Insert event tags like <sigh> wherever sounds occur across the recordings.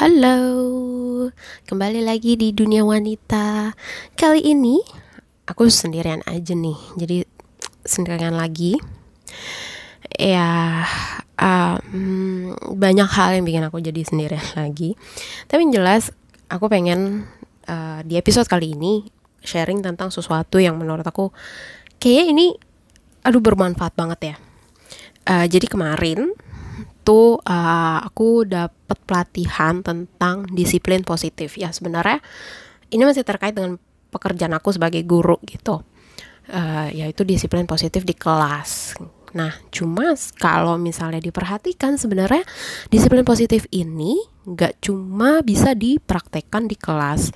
Halo, kembali lagi di dunia wanita. Kali ini aku sendirian aja nih, jadi sendirian lagi. Ya, um, banyak hal yang bikin aku jadi sendirian <laughs> lagi. Tapi yang jelas, aku pengen uh, di episode kali ini sharing tentang sesuatu yang menurut aku kayaknya ini, aduh bermanfaat banget ya. Uh, jadi kemarin itu uh, aku dapat pelatihan tentang disiplin positif. Ya sebenarnya ini masih terkait dengan pekerjaan aku sebagai guru gitu. Uh, yaitu disiplin positif di kelas. Nah cuma kalau misalnya diperhatikan sebenarnya disiplin positif ini nggak cuma bisa dipraktekkan di kelas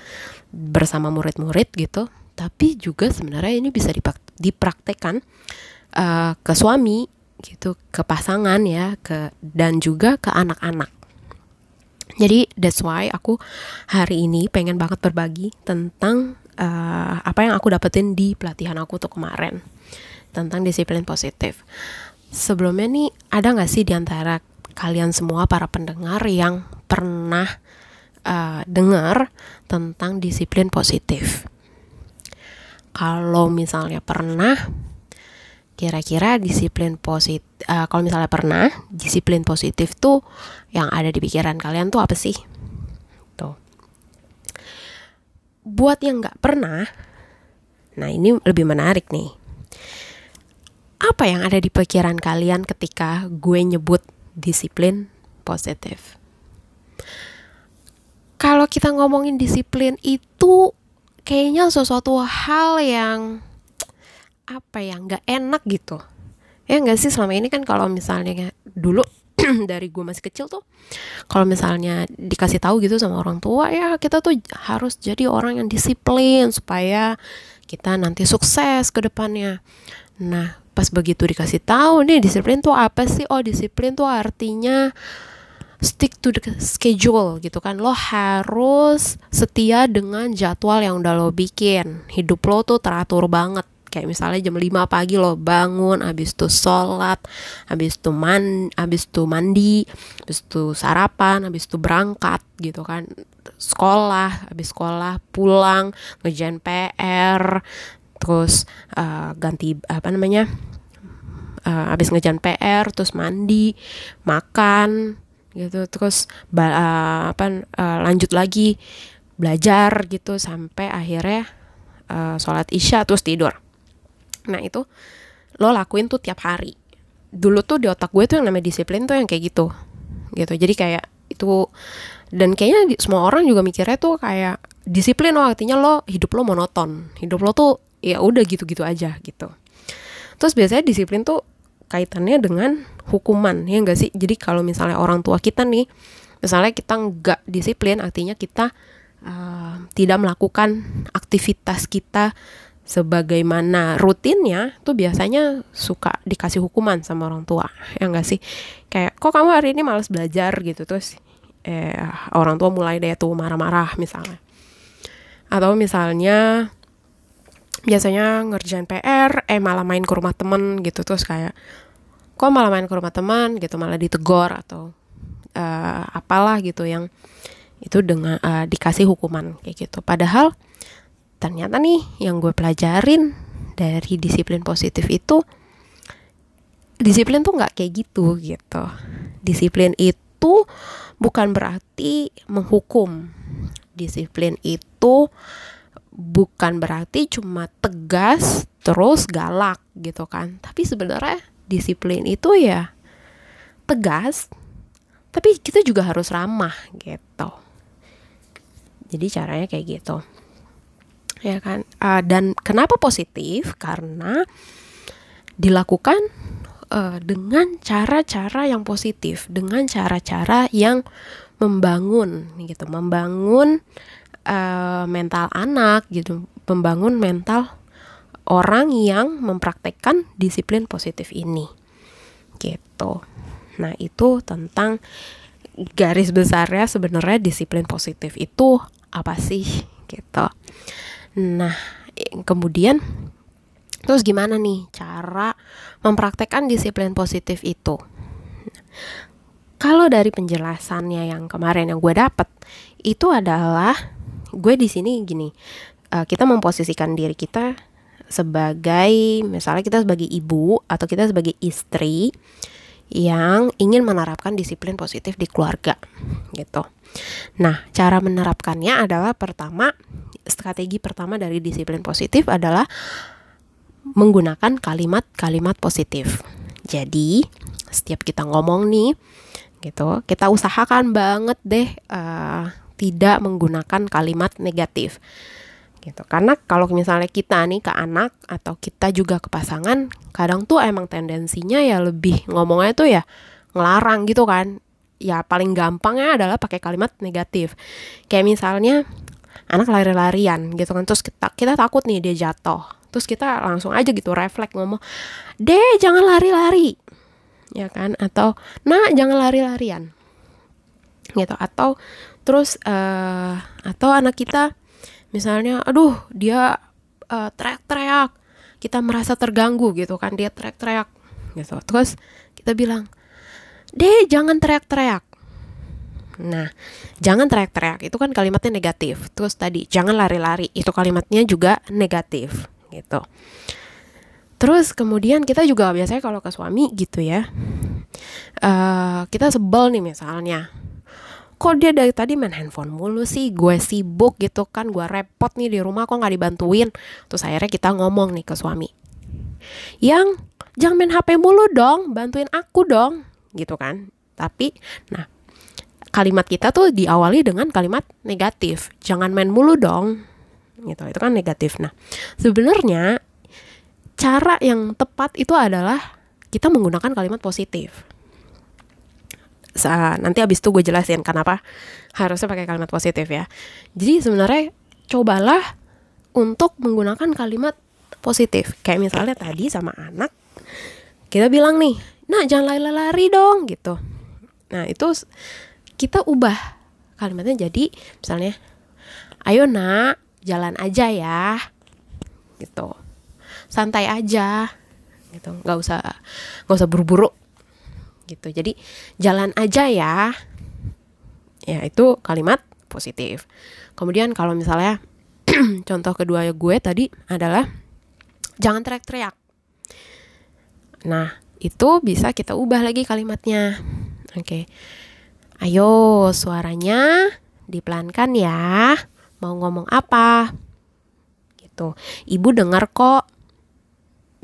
bersama murid-murid gitu tapi juga sebenarnya ini bisa dipraktekkan uh, ke suami gitu ke pasangan ya ke dan juga ke anak-anak. Jadi that's why aku hari ini pengen banget berbagi tentang uh, apa yang aku dapetin di pelatihan aku tuh kemarin. Tentang disiplin positif. Sebelumnya nih ada nggak sih di antara kalian semua para pendengar yang pernah uh, dengar tentang disiplin positif? Kalau misalnya pernah kira-kira disiplin positif uh, kalau misalnya pernah disiplin positif tuh yang ada di pikiran kalian tuh apa sih? Tuh. Buat yang nggak pernah nah ini lebih menarik nih. Apa yang ada di pikiran kalian ketika gue nyebut disiplin positif? Kalau kita ngomongin disiplin itu kayaknya sesuatu hal yang apa ya nggak enak gitu. Ya nggak sih selama ini kan kalau misalnya dulu <clears throat> dari gue masih kecil tuh kalau misalnya dikasih tahu gitu sama orang tua ya kita tuh harus jadi orang yang disiplin supaya kita nanti sukses ke depannya. Nah pas begitu dikasih tahu nih disiplin tuh apa sih? Oh disiplin tuh artinya stick to the schedule gitu kan. Lo harus setia dengan jadwal yang udah lo bikin. Hidup lo tuh teratur banget kayak misalnya jam 5 pagi lo bangun habis itu sholat habis itu man habis itu mandi habis itu sarapan habis itu berangkat gitu kan. Sekolah habis sekolah pulang ngejain PR terus uh, ganti apa namanya uh, habis ngejain PR terus mandi makan gitu. Terus uh, apa uh, lanjut lagi belajar gitu sampai akhirnya uh, sholat isya terus tidur Nah itu lo lakuin tuh tiap hari. Dulu tuh di otak gue tuh yang namanya disiplin tuh yang kayak gitu. Gitu. Jadi kayak itu dan kayaknya di, semua orang juga mikirnya tuh kayak disiplin lo artinya lo hidup lo monoton. Hidup lo tuh ya udah gitu-gitu aja gitu. Terus biasanya disiplin tuh kaitannya dengan hukuman ya enggak sih? Jadi kalau misalnya orang tua kita nih misalnya kita nggak disiplin artinya kita uh, tidak melakukan aktivitas kita sebagaimana rutinnya tuh biasanya suka dikasih hukuman sama orang tua ya enggak sih? Kayak kok kamu hari ini males belajar? Gitu terus eh orang tua mulai deh tuh marah-marah misalnya. Atau misalnya biasanya ngerjain PR eh malah main ke rumah temen gitu terus kayak kok malah main ke rumah teman? Gitu malah ditegor atau uh, apalah gitu yang itu dengan uh, dikasih hukuman kayak gitu. Padahal ternyata nih yang gue pelajarin dari disiplin positif itu disiplin tuh nggak kayak gitu gitu. Disiplin itu bukan berarti menghukum. Disiplin itu bukan berarti cuma tegas terus galak gitu kan. Tapi sebenarnya disiplin itu ya tegas tapi kita juga harus ramah gitu. Jadi caranya kayak gitu ya kan? Uh, dan kenapa positif? Karena dilakukan uh, dengan cara-cara yang positif dengan cara-cara yang membangun gitu. Membangun uh, mental anak gitu. Membangun mental orang yang mempraktekkan disiplin positif ini gitu. Nah itu tentang garis besarnya sebenarnya disiplin positif itu apa sih gitu Nah, kemudian terus gimana nih cara mempraktekkan disiplin positif itu? Kalau dari penjelasannya yang kemarin yang gue dapet, itu adalah gue di sini gini uh, kita memposisikan diri kita sebagai misalnya kita sebagai ibu atau kita sebagai istri yang ingin menerapkan disiplin positif di keluarga gitu. Nah, cara menerapkannya adalah pertama strategi pertama dari disiplin positif adalah menggunakan kalimat-kalimat positif. Jadi, setiap kita ngomong nih gitu, kita usahakan banget deh uh, tidak menggunakan kalimat negatif gitu. Karena kalau misalnya kita nih ke anak atau kita juga ke pasangan kadang tuh emang tendensinya ya lebih ngomongnya tuh ya ngelarang gitu kan. Ya paling gampangnya adalah pakai kalimat negatif. Kayak misalnya anak lari-larian gitu kan. Terus kita kita takut nih dia jatuh. Terus kita langsung aja gitu refleks ngomong deh jangan lari-lari. Ya kan? Atau nah jangan lari-larian. Gitu. Atau terus uh, atau anak kita misalnya aduh dia uh, teriak-teriak kita merasa terganggu gitu kan dia teriak-teriak gitu. Terus kita bilang deh jangan teriak-teriak. Nah jangan teriak-teriak itu kan kalimatnya negatif. Terus tadi jangan lari-lari itu kalimatnya juga negatif gitu. Terus kemudian kita juga biasanya kalau ke suami gitu ya uh, kita sebel nih misalnya kok dia dari tadi main handphone mulu sih? Gue sibuk gitu kan gue repot nih di rumah kok nggak dibantuin? Terus akhirnya kita ngomong nih ke suami. Yang jangan main HP mulu dong bantuin aku dong gitu kan. Tapi nah kalimat kita tuh diawali dengan kalimat negatif. Jangan main mulu dong gitu. Itu kan negatif. Nah sebenarnya cara yang tepat itu adalah kita menggunakan kalimat positif nanti abis itu gue jelasin kenapa harusnya pakai kalimat positif ya. Jadi sebenarnya cobalah untuk menggunakan kalimat positif. Kayak misalnya tadi sama anak kita bilang nih, nah jangan lari-lari dong gitu. Nah itu kita ubah kalimatnya jadi misalnya, ayo nak jalan aja ya, gitu, santai aja, gitu, nggak usah nggak usah buru-buru gitu. Jadi jalan aja ya. Ya itu kalimat positif. Kemudian kalau misalnya <clears throat> contoh kedua gue tadi adalah jangan teriak-teriak. Nah itu bisa kita ubah lagi kalimatnya. Oke. Okay. ayo suaranya dipelankan ya. Mau ngomong apa? Gitu. Ibu dengar kok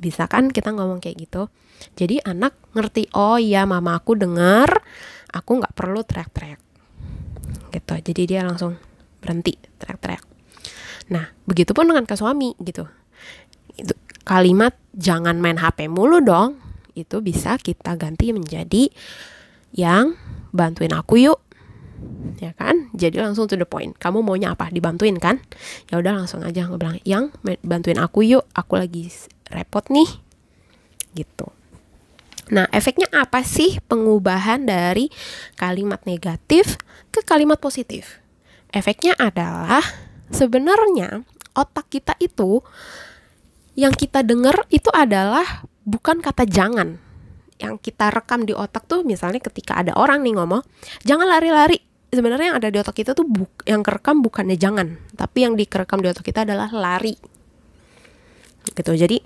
bisa kan kita ngomong kayak gitu? Jadi anak ngerti oh iya mama aku dengar aku nggak perlu teriak-teriak. Gitu. Jadi dia langsung berhenti teriak-teriak. Nah begitupun dengan ke suami gitu. Itu kalimat jangan main HP mulu dong itu bisa kita ganti menjadi yang bantuin aku yuk. Ya kan? Jadi langsung to the point. Kamu maunya apa? Dibantuin kan? Ya udah langsung aja gue bilang yang bantuin aku yuk. Aku lagi repot nih gitu Nah, efeknya apa sih pengubahan dari kalimat negatif ke kalimat positif? Efeknya adalah sebenarnya otak kita itu yang kita dengar itu adalah bukan kata jangan. Yang kita rekam di otak tuh misalnya ketika ada orang nih ngomong, "Jangan lari-lari." Sebenarnya yang ada di otak kita tuh yang kerekam bukannya jangan, tapi yang dikerekam di otak kita adalah lari. Gitu. Jadi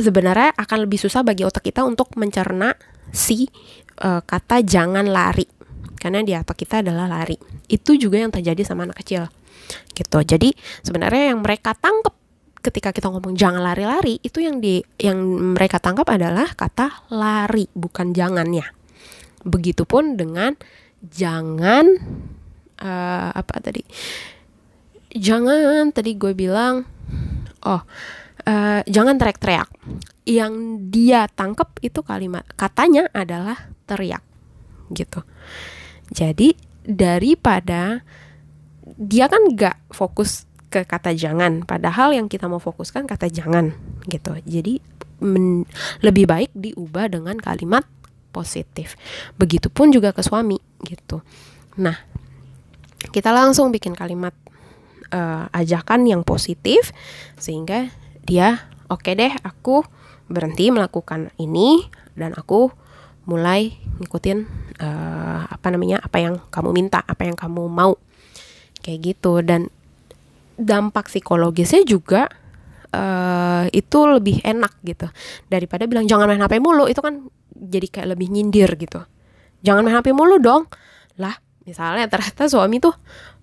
sebenarnya akan lebih susah bagi otak kita untuk mencerna si uh, kata jangan lari karena di otak kita adalah lari. Itu juga yang terjadi sama anak kecil. Gitu. Jadi sebenarnya yang mereka tangkap ketika kita ngomong jangan lari-lari itu yang di yang mereka tangkap adalah kata lari bukan jangannya begitupun dengan jangan uh, apa tadi? Jangan tadi gue bilang. Oh uh, jangan teriak-teriak. Yang dia tangkap itu kalimat katanya adalah teriak, gitu. Jadi daripada dia kan gak fokus ke kata jangan, padahal yang kita mau fokuskan kata jangan, gitu. Jadi men, lebih baik diubah dengan kalimat positif. Begitupun juga ke suami, gitu. Nah, kita langsung bikin kalimat uh, ajakan yang positif sehingga dia oke okay deh aku berhenti melakukan ini dan aku mulai ngikutin uh, apa namanya apa yang kamu minta apa yang kamu mau. Kayak gitu. Dan dampak psikologisnya juga uh, itu lebih enak gitu. Daripada bilang jangan main HP mulu itu kan jadi kayak lebih nyindir gitu. Jangan main HP mulu dong. Lah misalnya ternyata suami tuh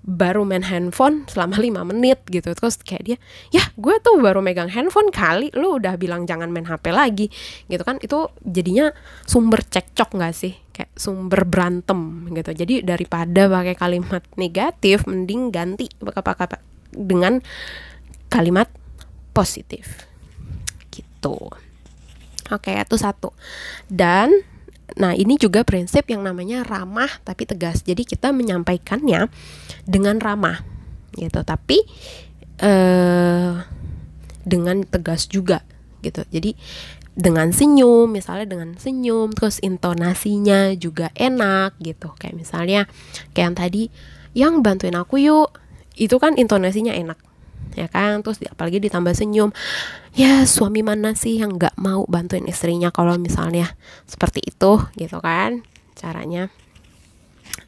baru main handphone selama lima menit gitu. Terus kayak dia ya gue tuh baru megang handphone kali lu udah bilang jangan main HP lagi gitu kan. Itu jadinya sumber cekcok nggak sih? Kayak sumber berantem gitu. Jadi daripada pakai kalimat negatif mending ganti pakai dengan kalimat positif. Gitu. Oke itu satu. Dan nah ini juga prinsip yang namanya ramah tapi tegas. Jadi kita menyampaikannya dengan ramah gitu. Tapi eh dengan tegas juga gitu. Jadi dengan senyum misalnya dengan senyum terus intonasinya juga enak gitu. Kayak misalnya kayak yang tadi yang bantuin aku yuk. Itu kan intonasinya enak ya kan? Terus apalagi ditambah senyum. Ya suami mana sih yang nggak mau bantuin istrinya kalau misalnya seperti itu gitu kan caranya?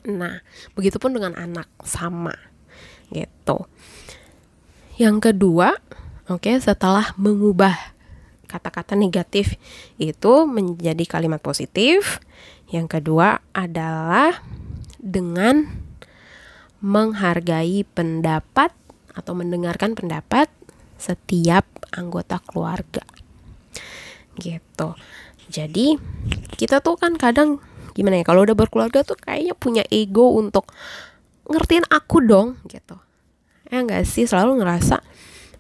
Nah begitupun dengan anak sama gitu. Yang kedua oke okay, setelah mengubah kata-kata negatif itu menjadi kalimat positif. Yang kedua adalah dengan menghargai pendapat atau mendengarkan pendapat setiap anggota keluarga. Gitu. Jadi kita tuh kan kadang gimana ya kalau udah berkeluarga tuh kayaknya punya ego untuk ngertiin aku dong gitu. Ya enggak sih? Selalu ngerasa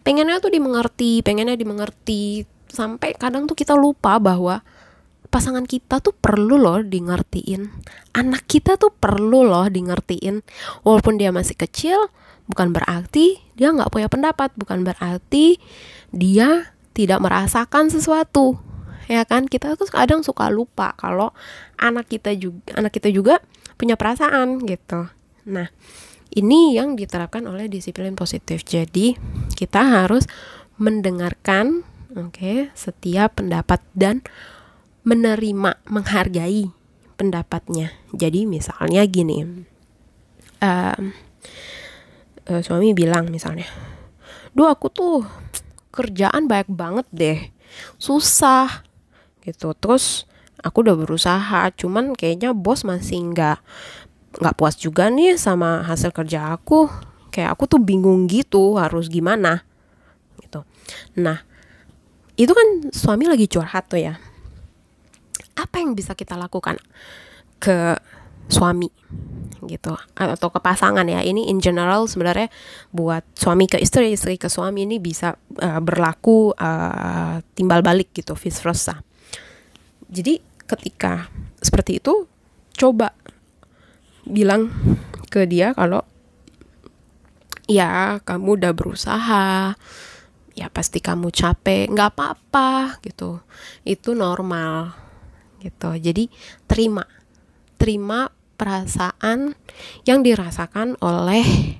pengennya tuh dimengerti pengennya dimengerti. Sampai kadang tuh kita lupa bahwa pasangan kita tuh perlu loh di ngertiin anak kita tuh perlu loh di ngertiin walaupun dia masih kecil bukan berarti dia nggak punya pendapat bukan berarti dia tidak merasakan sesuatu ya kan? Kita tuh kadang suka lupa kalau anak kita juga anak kita juga punya perasaan gitu. Nah ini yang diterapkan oleh disiplin positif. Jadi kita harus mendengarkan oke okay, setiap pendapat dan menerima menghargai pendapatnya. Jadi misalnya gini um, suami bilang misalnya, duh aku tuh kerjaan banyak banget deh, susah gitu. Terus aku udah berusaha, cuman kayaknya bos masih nggak nggak puas juga nih sama hasil kerja aku. Kayak aku tuh bingung gitu harus gimana gitu. Nah itu kan suami lagi curhat tuh ya. Apa yang bisa kita lakukan ke suami gitu. Atau ke pasangan ya. Ini in general sebenarnya buat suami ke istri istri ke suami ini bisa uh, berlaku uh, timbal balik gitu vice versa. Jadi ketika seperti itu coba bilang ke dia kalau ya kamu udah berusaha. Ya pasti kamu capek. Nggak apa-apa gitu. Itu normal gitu. Jadi terima. Terima perasaan yang dirasakan oleh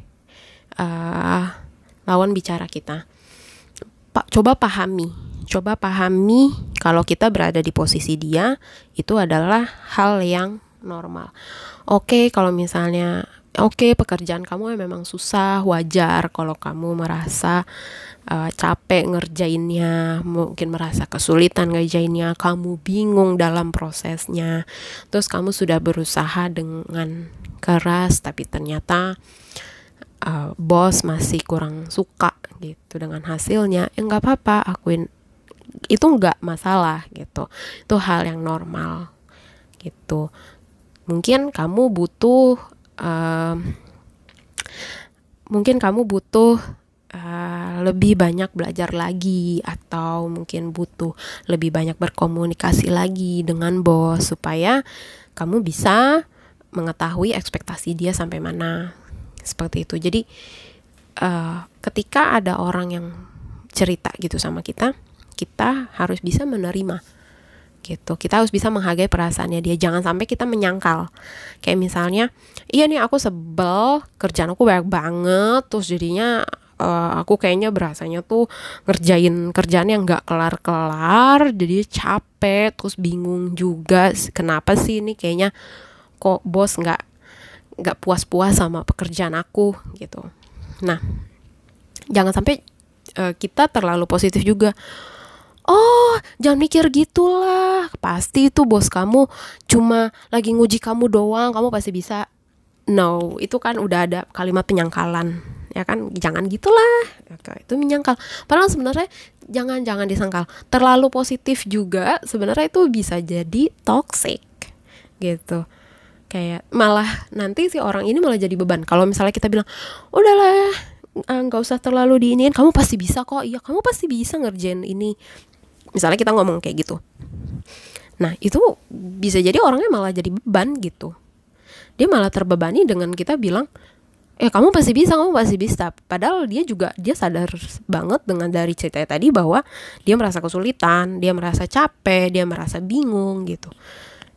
uh, lawan bicara kita. Pak, coba pahami, coba pahami kalau kita berada di posisi dia itu adalah hal yang normal. Oke, kalau misalnya oke pekerjaan kamu memang susah, wajar kalau kamu merasa uh, capek ngerjainnya, mungkin merasa kesulitan ngerjainnya, kamu bingung dalam prosesnya. Terus kamu sudah berusaha dengan keras tapi ternyata uh, bos masih kurang suka gitu dengan hasilnya. Ya nggak apa-apa, akuin itu nggak masalah gitu. Itu hal yang normal gitu. Mungkin kamu butuh uh, mungkin kamu butuh uh, lebih banyak belajar lagi atau mungkin butuh lebih banyak berkomunikasi lagi dengan bos supaya kamu bisa mengetahui ekspektasi dia sampai mana. Seperti itu. Jadi uh, ketika ada orang yang cerita gitu sama kita kita harus bisa menerima gitu. Kita harus bisa menghargai perasaannya dia. Jangan sampai kita menyangkal. Kayak misalnya iya nih aku sebel kerjaan aku banyak banget terus jadinya uh, aku kayaknya berasanya tuh ngerjain kerjaan yang nggak kelar-kelar jadi capek terus bingung juga kenapa sih ini kayaknya kok bos nggak nggak puas-puas sama pekerjaan aku? Gitu. Nah jangan sampai uh, kita terlalu positif juga oh jangan mikir gitulah. Pasti itu bos kamu cuma lagi nguji kamu doang kamu pasti bisa. No itu kan udah ada kalimat penyangkalan ya kan? Jangan gitulah. Oke, itu menyangkal. Padahal sebenarnya jangan jangan disangkal. Terlalu positif juga sebenarnya itu bisa jadi toxic gitu. Kayak malah nanti si orang ini malah jadi beban. Kalau misalnya kita bilang udahlah ah, nggak usah terlalu diinin kamu pasti bisa kok. Iya kamu pasti bisa ngerjain ini misalnya kita ngomong kayak gitu. Nah itu bisa jadi orangnya malah jadi beban gitu. Dia malah terbebani dengan kita bilang eh kamu pasti bisa kamu pasti bisa. Padahal dia juga dia sadar banget dengan dari cerita tadi bahwa dia merasa kesulitan dia merasa capek dia merasa bingung gitu.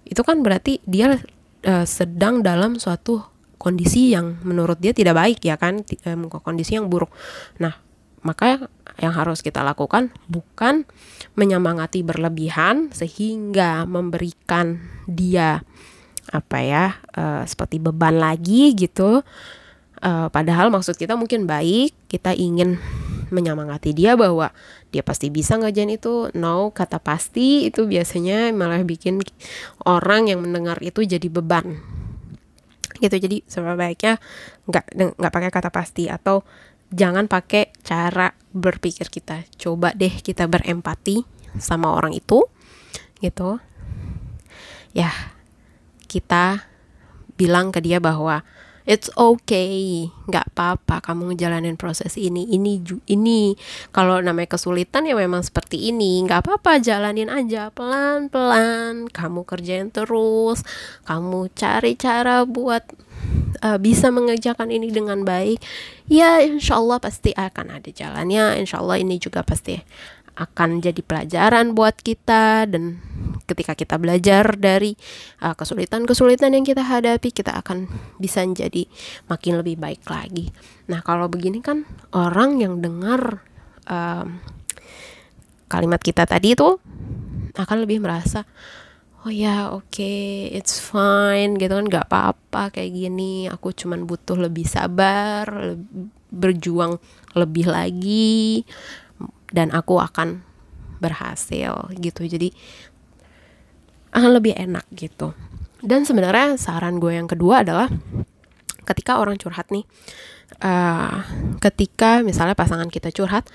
Itu kan berarti dia uh, sedang dalam suatu kondisi yang menurut dia tidak baik ya kan um, kondisi yang buruk. Nah maka yang harus kita lakukan bukan menyemangati berlebihan sehingga memberikan dia apa ya uh, seperti beban lagi gitu. Uh, padahal maksud kita mungkin baik kita ingin menyemangati dia bahwa dia pasti bisa ngajain itu. No kata pasti itu biasanya malah bikin orang yang mendengar itu jadi beban. Gitu jadi sebaiknya nggak nggak pakai kata pasti atau jangan pakai cara berpikir kita. Coba deh kita berempati sama orang itu gitu. Ya kita bilang ke dia bahwa it's okay. Nggak apa-apa kamu ngejalanin proses ini ini ini. Kalau namanya kesulitan ya memang seperti ini. Nggak apa-apa jalanin aja pelan-pelan. Kamu kerjain terus. Kamu cari cara buat uh, bisa mengerjakan ini dengan baik. Ya insya Allah pasti akan ada jalannya. Insya Allah ini juga pasti akan jadi pelajaran buat kita dan ketika kita belajar dari uh, kesulitan-kesulitan yang kita hadapi kita akan bisa jadi makin lebih baik lagi. Nah kalau begini kan orang yang dengar uh, kalimat kita tadi itu akan lebih merasa oh ya oke okay, it's fine gitu kan nggak apa-apa kayak gini aku cuman butuh lebih sabar lebih, berjuang lebih lagi dan aku akan berhasil gitu. Jadi akan lebih enak gitu. Dan sebenarnya saran gue yang kedua adalah ketika orang curhat nih uh, ketika misalnya pasangan kita curhat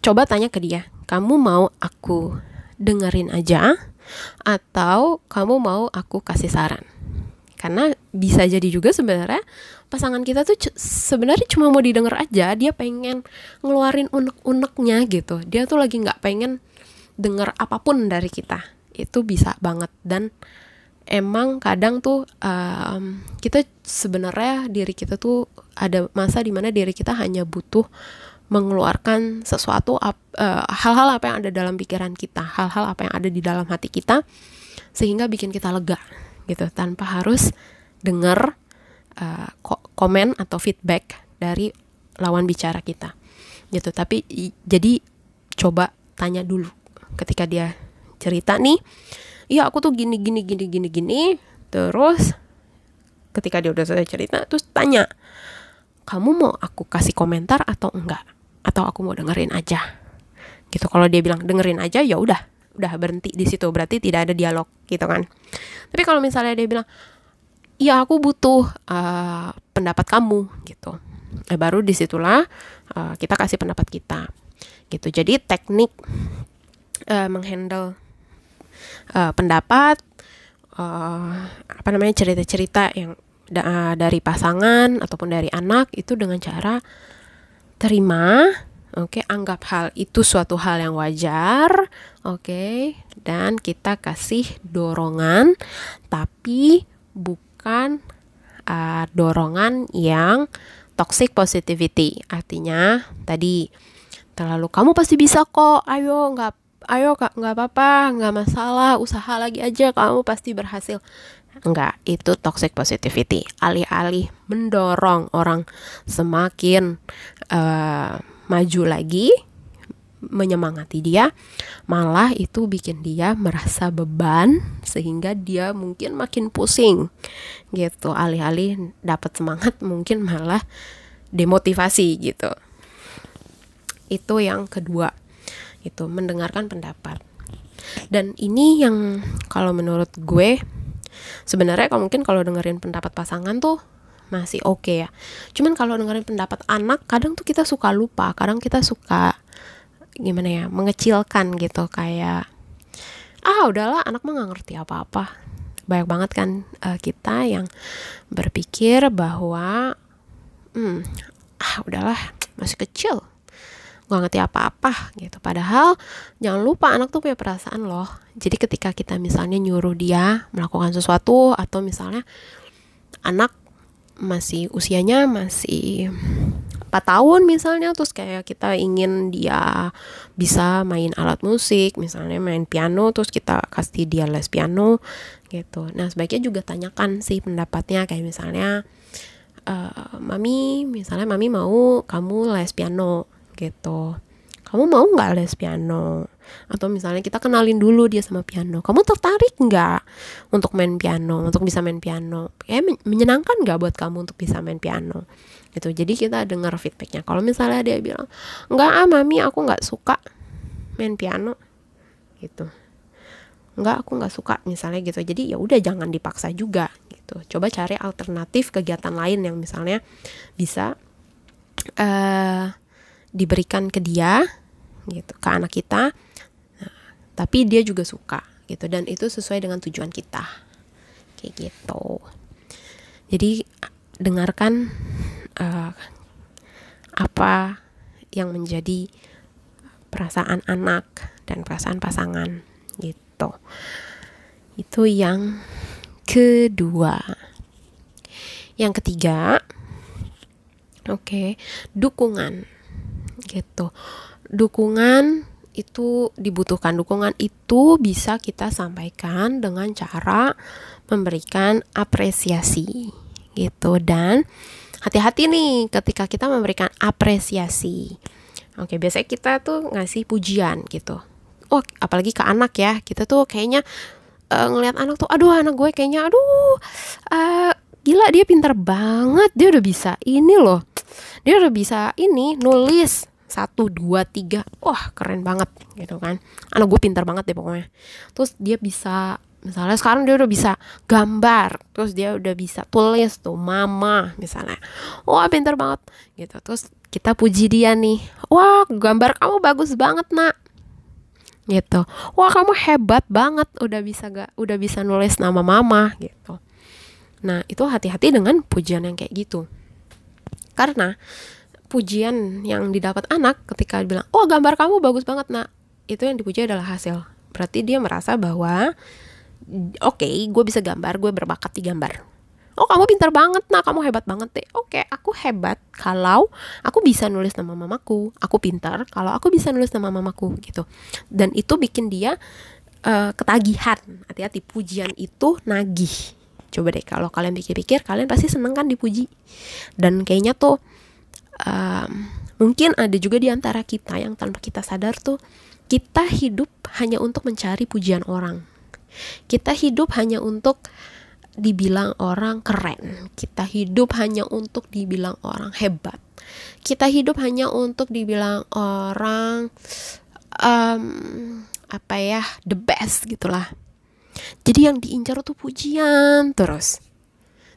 coba tanya ke dia kamu mau aku dengerin aja atau kamu mau aku kasih saran karena bisa jadi juga sebenarnya pasangan kita tuh sebenarnya cuma mau didengar aja dia pengen ngeluarin unek-uneknya gitu. Dia tuh lagi nggak pengen denger apa pun dari kita. Itu bisa banget. Dan emang kadang tuh um, kita sebenarnya diri kita tuh ada masa di mana diri kita hanya butuh mengeluarkan sesuatu hal uh, hal-hal apa yang ada dalam pikiran kita hal-hal apa yang ada di dalam hati kita sehingga bikin kita lega gitu tanpa harus dengar uh, komen atau feedback dari lawan bicara kita gitu. Tapi jadi coba tanya dulu ketika dia cerita nih iya aku tuh gini gini gini gini gini. Terus ketika dia udah selesai cerita terus tanya kamu mau aku kasih komentar atau enggak? Atau aku mau dengerin aja? Gitu. Kalau dia bilang dengerin aja ya udah udah berhenti di situ berarti tidak ada dialog gitu kan. Tapi kalau misalnya dia bilang ya aku butuh uh, pendapat kamu gitu. Eh, baru di situlah uh, kita kasih pendapat kita gitu. Jadi teknik uh, menghandle uh, pendapat uh, apa namanya cerita-cerita yang da dari pasangan ataupun dari anak itu dengan cara terima Oke, okay, anggap hal itu suatu hal yang wajar, oke, okay, dan kita kasih dorongan, tapi bukan uh, dorongan yang toxic positivity. Artinya tadi terlalu kamu pasti bisa kok. Ayo nggak ayo kak nggak apa-apa nggak masalah usaha lagi aja kamu pasti berhasil enggak itu toxic positivity alih-alih mendorong orang semakin uh, maju lagi menyemangati dia malah itu bikin dia merasa beban sehingga dia mungkin makin pusing gitu. Alih-alih dapat semangat mungkin malah demotivasi gitu. Itu yang kedua itu mendengarkan pendapat. Dan ini yang kalau menurut gue sebenarnya kalau mungkin kalau dengerin pendapat pasangan tuh masih oke okay ya. Cuman kalau dengerin pendapat anak kadang tuh kita suka lupa kadang kita suka gimana ya mengecilkan gitu kayak ah udahlah anak mah nggak ngerti apa-apa. Banyak banget kan uh, kita yang berpikir bahwa hmm, ah udahlah masih kecil nggak ngerti apa-apa gitu. Padahal jangan lupa anak tuh punya perasaan loh. Jadi ketika kita misalnya nyuruh dia melakukan sesuatu atau misalnya anak masih usianya masih 4 tahun misalnya terus kayak kita ingin dia bisa main alat musik misalnya main piano terus kita kasih dia les piano gitu. Nah sebaiknya juga tanyakan sih pendapatnya kayak misalnya uh, mami misalnya mami mau kamu les piano gitu. Kamu mau nggak les piano atau misalnya kita kenalin dulu dia sama piano. Kamu tertarik nggak untuk main piano untuk bisa main piano? Ya menyenangkan nggak buat kamu untuk bisa main piano? Gitu. Jadi kita dengar feedbacknya. Kalau misalnya dia bilang nggak ah mami aku nggak suka main piano. Gitu. Nggak aku nggak suka misalnya gitu. Jadi ya udah jangan dipaksa juga gitu. Coba cari alternatif kegiatan lain yang misalnya bisa uh, diberikan ke dia gitu ke anak kita tapi dia juga suka gitu. Dan itu sesuai dengan tujuan kita. Kayak gitu. Jadi dengarkan uh, apa yang menjadi perasaan anak dan perasaan pasangan gitu. Itu yang kedua. Yang ketiga oke okay, dukungan gitu. Dukungan itu dibutuhkan dukungan itu bisa kita sampaikan dengan cara memberikan apresiasi gitu. Dan hati-hati nih ketika kita memberikan apresiasi. Oke biasanya kita tuh ngasih pujian gitu. Oh apalagi ke anak ya kita tuh kayaknya uh, ngelihat anak tuh aduh anak gue kayaknya aduh uh, gila dia pintar banget dia udah bisa ini loh dia udah bisa ini nulis satu dua tiga. Wah keren banget gitu kan. Anak gue pintar banget deh pokoknya. Terus dia bisa misalnya sekarang dia udah bisa gambar. Terus dia udah bisa tulis tuh mama misalnya. Wah pintar banget gitu. Terus kita puji dia nih. Wah gambar kamu bagus banget nak. Gitu. Wah kamu hebat banget udah bisa gak udah bisa nulis nama mama gitu. Nah itu hati-hati dengan pujian yang kayak gitu. Karena pujian yang didapat anak ketika bilang, "Oh, gambar kamu bagus banget, Nak." Itu yang dipuji adalah hasil. Berarti dia merasa bahwa oke, okay, gue bisa gambar, gue berbakat di gambar. Oh, kamu pintar banget, nak. Kamu hebat banget deh. Oke, okay, aku hebat kalau aku bisa nulis nama mamaku. Aku pintar kalau aku bisa nulis nama mamaku gitu. Dan itu bikin dia uh, ketagihan. Hati-hati, pujian itu nagih. Coba deh kalau kalian pikir-pikir, kalian pasti seneng kan dipuji. Dan kayaknya tuh um, mungkin ada juga di antara kita yang tanpa kita sadar tuh kita hidup hanya untuk mencari pujian orang. Kita hidup hanya untuk dibilang orang keren. Kita hidup hanya untuk dibilang orang hebat. Kita hidup hanya untuk dibilang orang um, apa ya the best gitulah. Jadi yang diincar tuh pujian terus.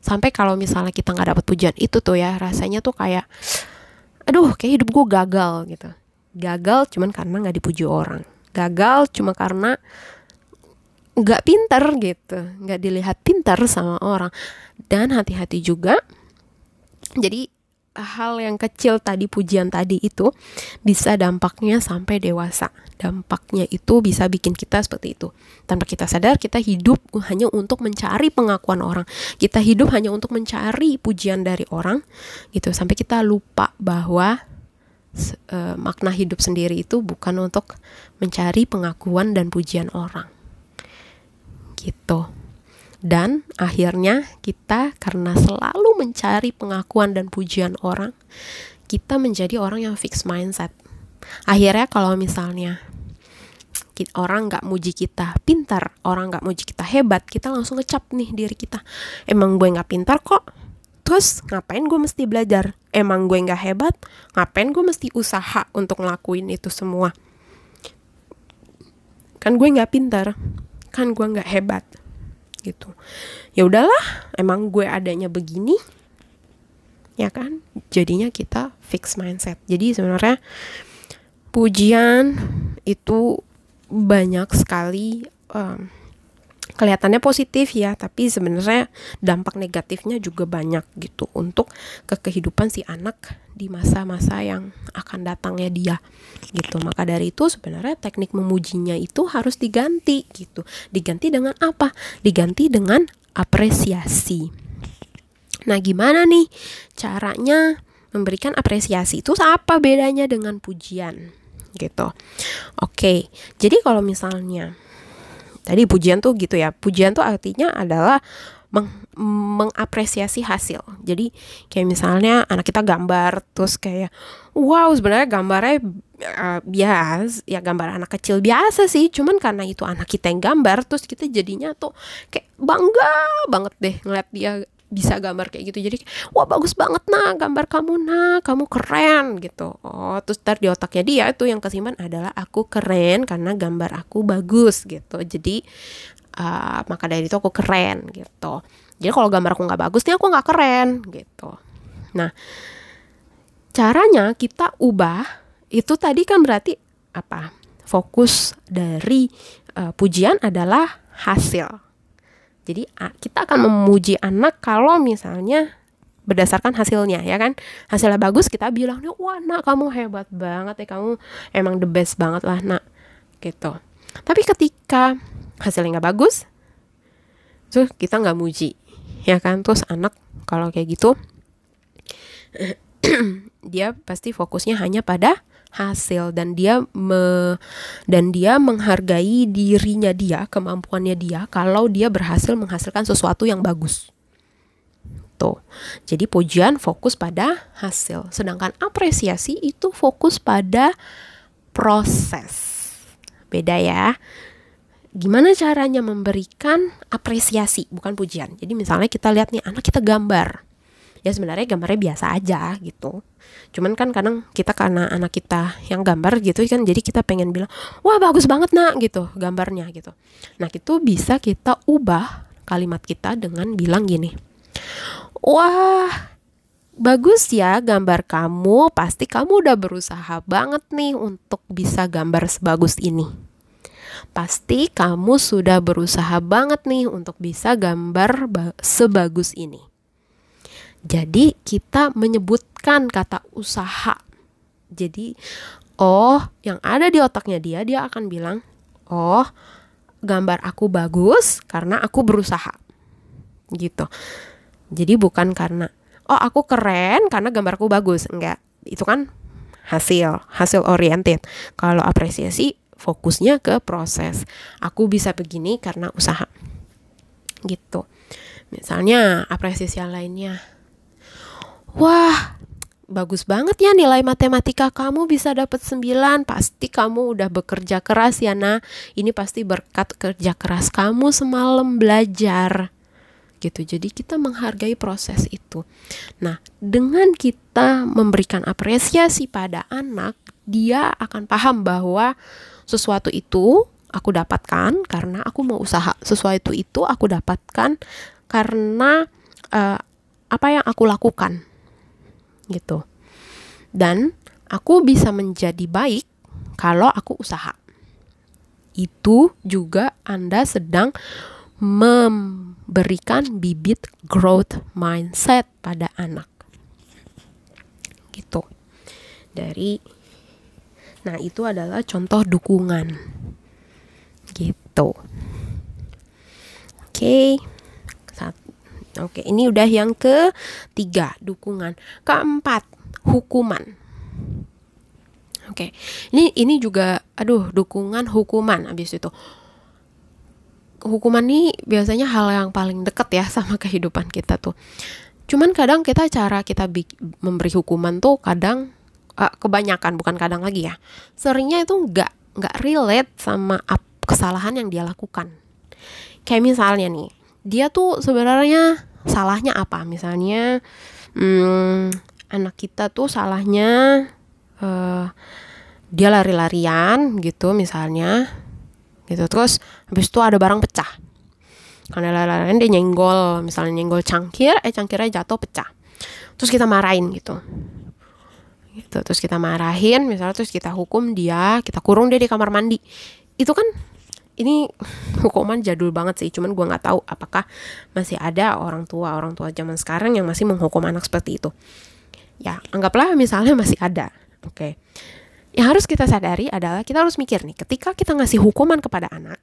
Sampai kalau misalnya kita nggak dapat pujian itu tuh ya rasanya tuh kayak aduh kayak hidup gue gagal gitu. Gagal cuman karena nggak dipuji orang. Gagal cuma karena nggak pinter gitu. Nggak dilihat pinter sama orang. Dan hati-hati juga. Jadi hal yang kecil tadi pujian tadi itu bisa dampaknya sampai dewasa. Dampaknya itu bisa bikin kita seperti itu. Tanpa kita sadar kita hidup hanya untuk mencari pengakuan orang. Kita hidup hanya untuk mencari pujian dari orang gitu. Sampai kita lupa bahwa uh, makna hidup sendiri itu bukan untuk mencari pengakuan dan pujian orang. Gitu dan akhirnya kita karena selalu mencari pengakuan dan pujian orang, kita menjadi orang yang fix mindset. akhirnya kalau misalnya orang nggak muji kita pintar orang nggak muji kita hebat kita langsung ngecap nih diri kita. Emang gue nggak pintar kok. Terus ngapain gue mesti belajar? Emang gue nggak hebat? Ngapain gue mesti usaha untuk ngelakuin itu semua? Kan gue nggak pintar. Kan gue nggak hebat gitu. Ya udahlah emang gue adanya begini ya kan? Jadinya kita fix mindset. Jadi sebenarnya pujian itu banyak sekali um, kelihatannya positif ya tapi sebenarnya dampak negatifnya juga banyak gitu untuk ke kehidupan si anak di masa-masa yang akan datangnya dia gitu. Maka dari itu sebenarnya teknik memujinya itu harus diganti gitu. Diganti dengan apa? Diganti dengan apresiasi. Nah gimana nih caranya memberikan apresiasi? Itu apa bedanya dengan pujian gitu. Oke, jadi kalau misalnya tadi pujian tuh gitu ya, pujian tuh artinya adalah meng mengapresiasi hasil. Jadi kayak misalnya anak kita gambar terus kayak wow sebenarnya gambarnya uh, biasa ya gambar anak kecil biasa sih, cuman karena itu anak kita yang gambar terus kita jadinya tuh kayak bangga banget deh ngeliat dia bisa gambar kayak gitu. Jadi wah bagus banget nah gambar kamu nah kamu keren gitu. Oh terus ntar di otaknya dia itu yang kesimpan adalah aku keren karena gambar aku bagus gitu. Jadi uh, maka dari itu aku keren gitu. Jadi kalau gambar aku nggak bagus nih aku nggak keren gitu. Nah caranya kita ubah itu tadi kan berarti apa? Fokus dari uh, pujian adalah hasil jadi kita akan memuji anak kalau misalnya berdasarkan hasilnya ya kan? Hasilnya bagus kita bilang wah nak kamu hebat banget ya kamu emang the best banget lah nak gitu. Tapi ketika hasilnya nggak bagus tuh kita nggak muji ya kan? Terus anak kalau kayak gitu <clears throat> dia pasti fokusnya hanya pada hasil dan dia me, dan dia menghargai dirinya dia, kemampuannya dia kalau dia berhasil menghasilkan sesuatu yang bagus. Tuh. Jadi pujian fokus pada hasil, sedangkan apresiasi itu fokus pada proses. Beda ya. Gimana caranya memberikan apresiasi, bukan pujian. Jadi misalnya kita lihat nih anak kita gambar ya sebenarnya gambarnya biasa aja gitu. Cuman kan kadang kita karena anak kita yang gambar gitu kan jadi kita pengen bilang wah bagus banget nak gitu gambarnya gitu. Nah itu bisa kita ubah kalimat kita dengan bilang gini wah bagus ya gambar kamu pasti kamu udah berusaha banget nih untuk bisa gambar sebagus ini. Pasti kamu sudah berusaha banget nih untuk bisa gambar sebagus ini jadi kita menyebutkan kata usaha. Jadi oh yang ada di otaknya dia dia akan bilang, "Oh, gambar aku bagus karena aku berusaha." Gitu. Jadi bukan karena oh aku keren karena gambarku bagus. Enggak. Itu kan hasil, hasil oriented. Kalau apresiasi fokusnya ke proses. Aku bisa begini karena usaha. Gitu. Misalnya apresiasi yang lainnya Wah, bagus banget ya nilai matematika kamu bisa dapat 9 pasti kamu udah bekerja keras ya nah ini pasti berkat kerja keras kamu semalam belajar. Gitu. Jadi kita menghargai proses itu. Nah dengan kita memberikan apresiasi pada anak dia akan paham bahwa sesuatu itu aku dapatkan karena aku mau usaha. Sesuatu itu aku dapatkan karena uh, apa yang aku lakukan gitu. Dan aku bisa menjadi baik kalau aku usaha. Itu juga Anda sedang memberikan bibit growth mindset pada anak. Gitu. Dari Nah, itu adalah contoh dukungan. Gitu. Oke. Okay. Oke, ini udah yang ketiga, dukungan. Keempat, hukuman. Oke, ini ini juga, aduh, dukungan hukuman abis itu. Hukuman ini biasanya hal yang paling deket ya sama kehidupan kita tuh. Cuman kadang kita cara kita memberi hukuman tuh kadang uh, kebanyakan bukan kadang lagi ya seringnya itu nggak nggak relate sama kesalahan yang dia lakukan kayak misalnya nih dia tuh sebenarnya salahnya apa? Misalnya hmm, anak kita tuh salahnya uh, dia lari-larian gitu misalnya gitu. Terus habis itu ada barang pecah. Karena lari-larian dia nyenggol misalnya nyenggol cangkir eh cangkirnya jatuh pecah. Terus kita marahin gitu. Gitu terus kita marahin misalnya terus kita hukum dia kita kurung dia di kamar mandi. Itu kan ini hukuman jadul banget sih cuman gue nggak tahu apakah masih ada orang tua orang tua zaman sekarang yang masih menghukum anak seperti itu ya anggaplah misalnya masih ada oke okay. yang harus kita sadari adalah kita harus mikir nih ketika kita ngasih hukuman kepada anak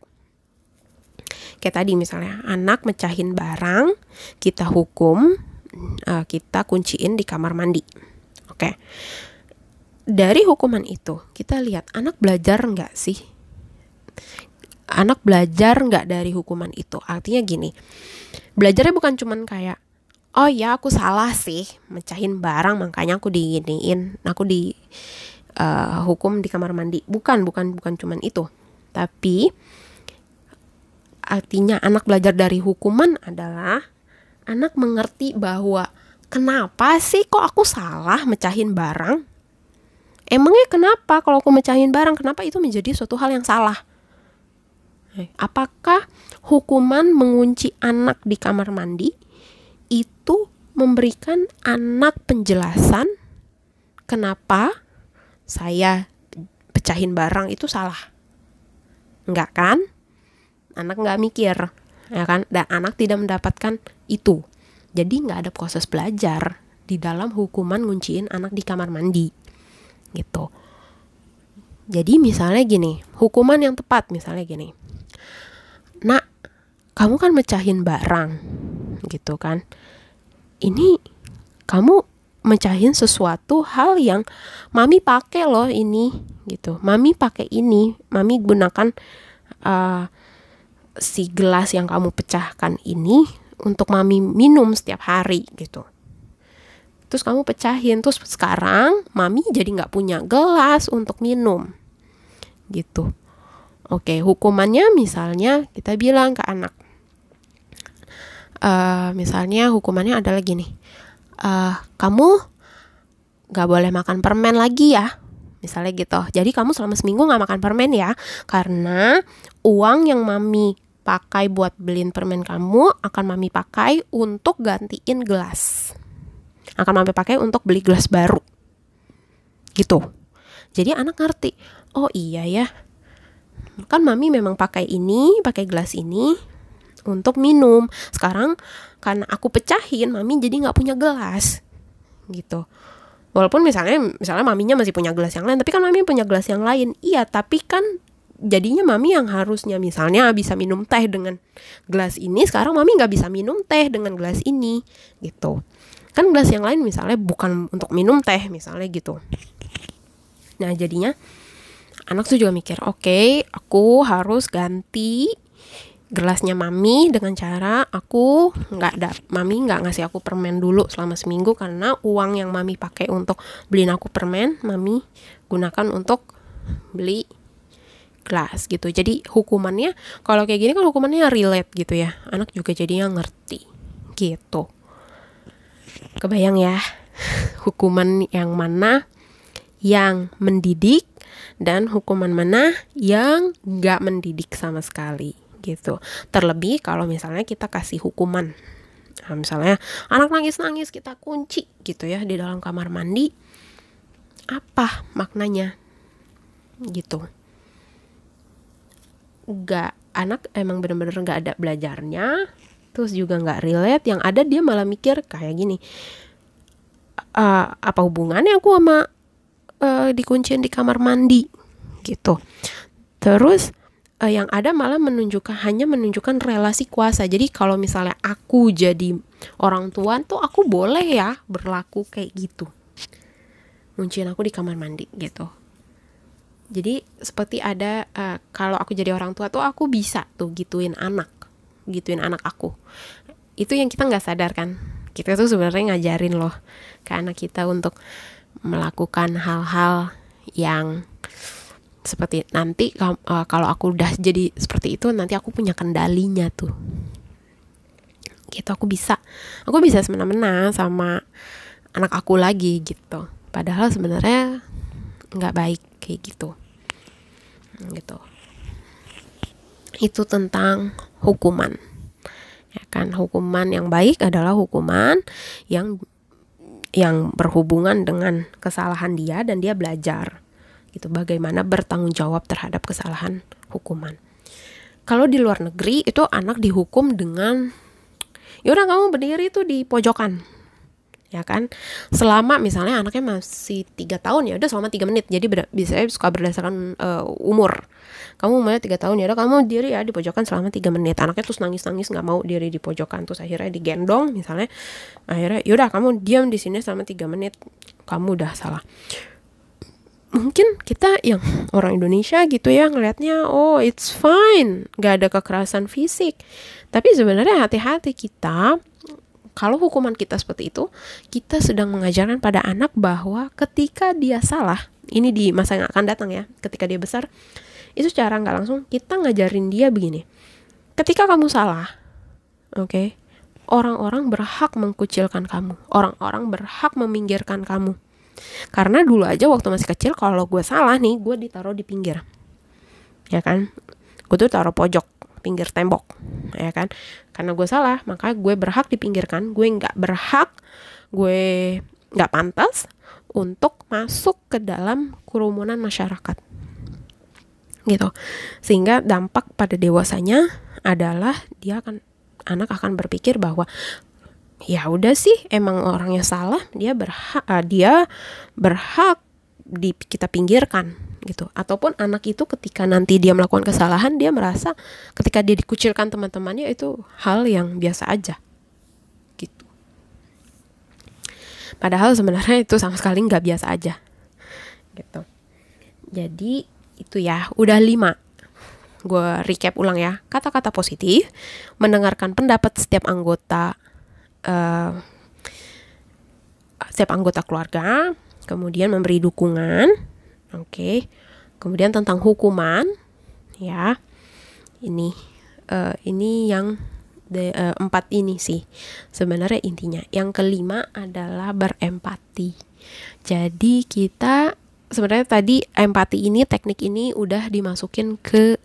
kayak tadi misalnya anak mecahin barang kita hukum uh, kita kunciin di kamar mandi oke okay. dari hukuman itu kita lihat anak belajar nggak sih anak belajar nggak dari hukuman itu. Artinya gini belajarnya bukan cuman kayak oh ya aku salah sih mecahin barang makanya aku diginiin aku di uh, hukum di kamar mandi. Bukan bukan bukan cuman itu. Tapi artinya anak belajar dari hukuman adalah anak mengerti bahwa kenapa sih kok aku salah mecahin barang? Emangnya kenapa kalau aku mecahin barang kenapa itu menjadi suatu hal yang salah Apakah hukuman mengunci anak di kamar mandi itu memberikan anak penjelasan kenapa saya pecahin barang itu salah? Enggak kan? Anak nggak mikir, ya kan? Dan anak tidak mendapatkan itu. Jadi nggak ada proses belajar di dalam hukuman ngunciin anak di kamar mandi, gitu. Jadi misalnya gini, hukuman yang tepat misalnya gini nak kamu kan mecahin barang gitu kan. Ini kamu mecahin sesuatu hal yang mami pakai loh ini gitu. Mami pakai ini mami gunakan uh, si gelas yang kamu pecahkan ini untuk mami minum setiap hari gitu. Terus kamu pecahin terus sekarang mami jadi nggak punya gelas untuk minum gitu Oke, hukumannya misalnya kita bilang ke anak, uh, misalnya hukumannya adalah gini, uh, kamu gak boleh makan permen lagi ya, misalnya gitu. Jadi kamu selama seminggu gak makan permen ya, karena uang yang mami pakai buat beliin permen kamu akan mami pakai untuk gantiin gelas. Akan mami pakai untuk beli gelas baru. Gitu. Jadi anak ngerti, oh iya ya, kan mami memang pakai ini pakai gelas ini untuk minum. Sekarang karena aku pecahin mami jadi nggak punya gelas gitu. Walaupun misalnya misalnya maminya masih punya gelas yang lain tapi kan mami punya gelas yang lain. Iya tapi kan jadinya mami yang harusnya. Misalnya bisa minum teh dengan gelas ini sekarang mami nggak bisa minum teh dengan gelas ini gitu. Kan gelas yang lain misalnya bukan untuk minum teh misalnya gitu. Nah jadinya anak tuh juga mikir oke okay, aku harus ganti gelasnya mami dengan cara aku nggak ada mami nggak ngasih aku permen dulu selama seminggu karena uang yang mami pakai untuk beliin aku permen mami gunakan untuk beli gelas gitu. Jadi hukumannya kalau kayak gini kan hukumannya relate gitu ya. Anak juga jadinya ngerti gitu. Kebayang ya <laughs> hukuman yang mana yang mendidik dan hukuman mana yang nggak mendidik sama sekali gitu. Terlebih kalau misalnya kita kasih hukuman, nah, misalnya anak nangis-nangis kita kunci gitu ya di dalam kamar mandi, apa maknanya? Gitu. Gak anak emang bener-bener gak ada belajarnya, terus juga nggak relate. Yang ada dia malah mikir kayak gini, uh, apa hubungannya aku sama uh, dikunciin di kamar mandi gitu. Terus uh, yang ada malah menunjukkan hanya menunjukkan relasi kuasa. Jadi kalau misalnya aku jadi orang tua tuh aku boleh ya berlaku kayak gitu. Kunciin aku di kamar mandi gitu. Jadi seperti ada uh, kalau aku jadi orang tua tuh aku bisa tuh gituin anak gituin anak aku. Itu yang kita nggak sadar kan. Kita tuh sebenarnya ngajarin loh ke anak kita untuk melakukan hal-hal yang seperti nanti uh, kalau aku udah jadi seperti itu nanti aku punya kendalinya tuh. Gitu aku bisa aku bisa semena-mena sama anak aku lagi gitu. Padahal sebenarnya nggak baik kayak gitu. Gitu. Itu tentang hukuman. Ya kan hukuman yang baik adalah hukuman yang yang berhubungan dengan kesalahan dia dan dia belajar gitu. Bagaimana bertanggung jawab terhadap kesalahan hukuman. Kalau di luar negeri itu anak dihukum dengan yaudah kamu berdiri tuh di pojokan. Ya kan? Selama misalnya anaknya masih tiga tahun ya udah selama tiga menit. Jadi bisa suka berdasarkan uh, umur kamu umurnya tiga tahun ya kamu diri ya di pojokan selama tiga menit. Anaknya terus nangis nangis nggak mau diri di pojokan. Terus akhirnya digendong misalnya. Akhirnya yaudah kamu diam di sini selama tiga menit. Kamu udah salah. Mungkin kita yang orang Indonesia gitu ya ngelihatnya oh it's fine. Nggak ada kekerasan fisik. Tapi sebenarnya hati-hati kita kalau hukuman kita seperti itu kita sedang mengajarkan pada anak bahwa ketika dia salah ini di masa yang akan datang ya ketika dia besar itu secara nggak langsung kita ngajarin dia begini. Ketika kamu salah oke okay, orang-orang berhak mengkucilkan kamu. Orang-orang berhak meminggirkan kamu. Karena dulu aja waktu masih kecil kalau gue salah nih gue ditaruh di pinggir. Ya kan? Gue tuh taruh pojok pinggir tembok. Ya kan? Karena gue salah maka gue berhak dipinggirkan. Gue nggak berhak gue nggak pantas untuk masuk ke dalam kerumunan masyarakat gitu. Sehingga dampak pada dewasanya adalah dia akan anak akan berpikir bahwa ya udah sih emang orangnya salah dia berhak uh, dia berhak di kita pinggirkan gitu. Ataupun anak itu ketika nanti dia melakukan kesalahan dia merasa ketika dia dikucilkan teman-temannya itu hal yang biasa aja gitu. Padahal sebenarnya itu sama sekali nggak biasa aja gitu. Jadi itu ya udah lima gue recap ulang ya kata-kata positif mendengarkan pendapat setiap anggota uh, setiap anggota keluarga, kemudian memberi dukungan, oke, okay. kemudian tentang hukuman, ya, ini uh, ini yang de, uh, empat ini sih sebenarnya intinya. Yang kelima adalah berempati. Jadi kita sebenarnya tadi empati ini teknik ini udah dimasukin ke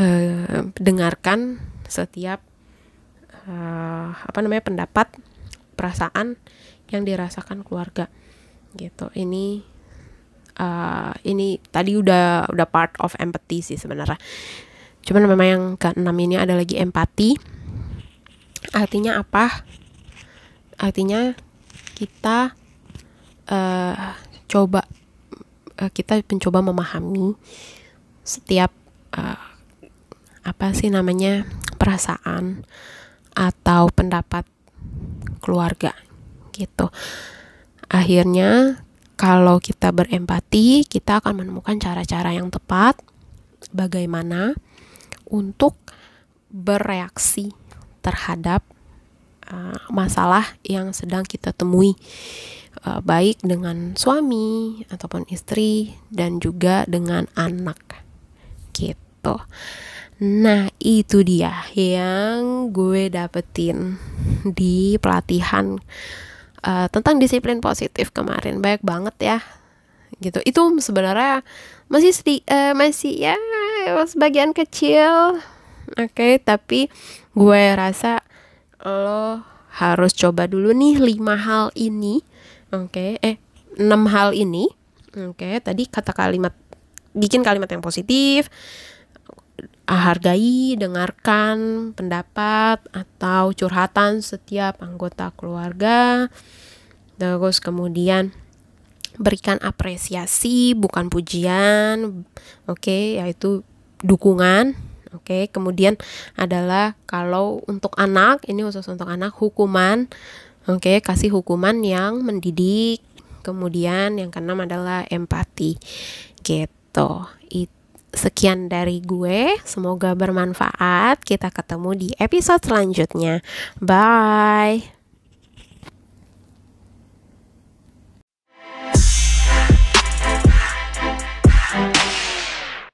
uh, dengarkan setiap uh, apa namanya pendapat perasaan yang dirasakan keluarga. Gitu. Ini uh, ini tadi udah udah part of empathy sih sebenarnya. Cuman memang yang keenam ini ada lagi empati. Artinya apa? Artinya kita uh, coba uh, kita mencoba memahami setiap uh, apa sih namanya perasaan atau pendapat keluarga gitu. Akhirnya kalau kita berempati, kita akan menemukan cara-cara yang tepat bagaimana untuk bereaksi terhadap uh, masalah yang sedang kita temui uh, baik dengan suami ataupun istri dan juga dengan anak gitu. Nah, itu dia yang gue dapetin di pelatihan uh, tentang disiplin positif kemarin. Banyak banget ya. Gitu. Itu sebenarnya masih sedi uh, masih ya sebagian kecil. Oke, okay, tapi gue rasa lo harus coba dulu nih lima hal ini. Oke, okay, eh enam hal ini. Oke, okay, tadi kata kalimat bikin kalimat yang positif hargai, dengarkan pendapat atau curhatan setiap anggota keluarga. Terus kemudian berikan apresiasi bukan pujian. Oke, okay, yaitu dukungan. Oke, okay, kemudian adalah kalau untuk anak, ini khusus untuk anak hukuman. Oke, okay, kasih hukuman yang mendidik. Kemudian yang keenam adalah empati. Gitu. Itu sekian dari gue. Semoga bermanfaat. Kita ketemu di episode selanjutnya. Bye.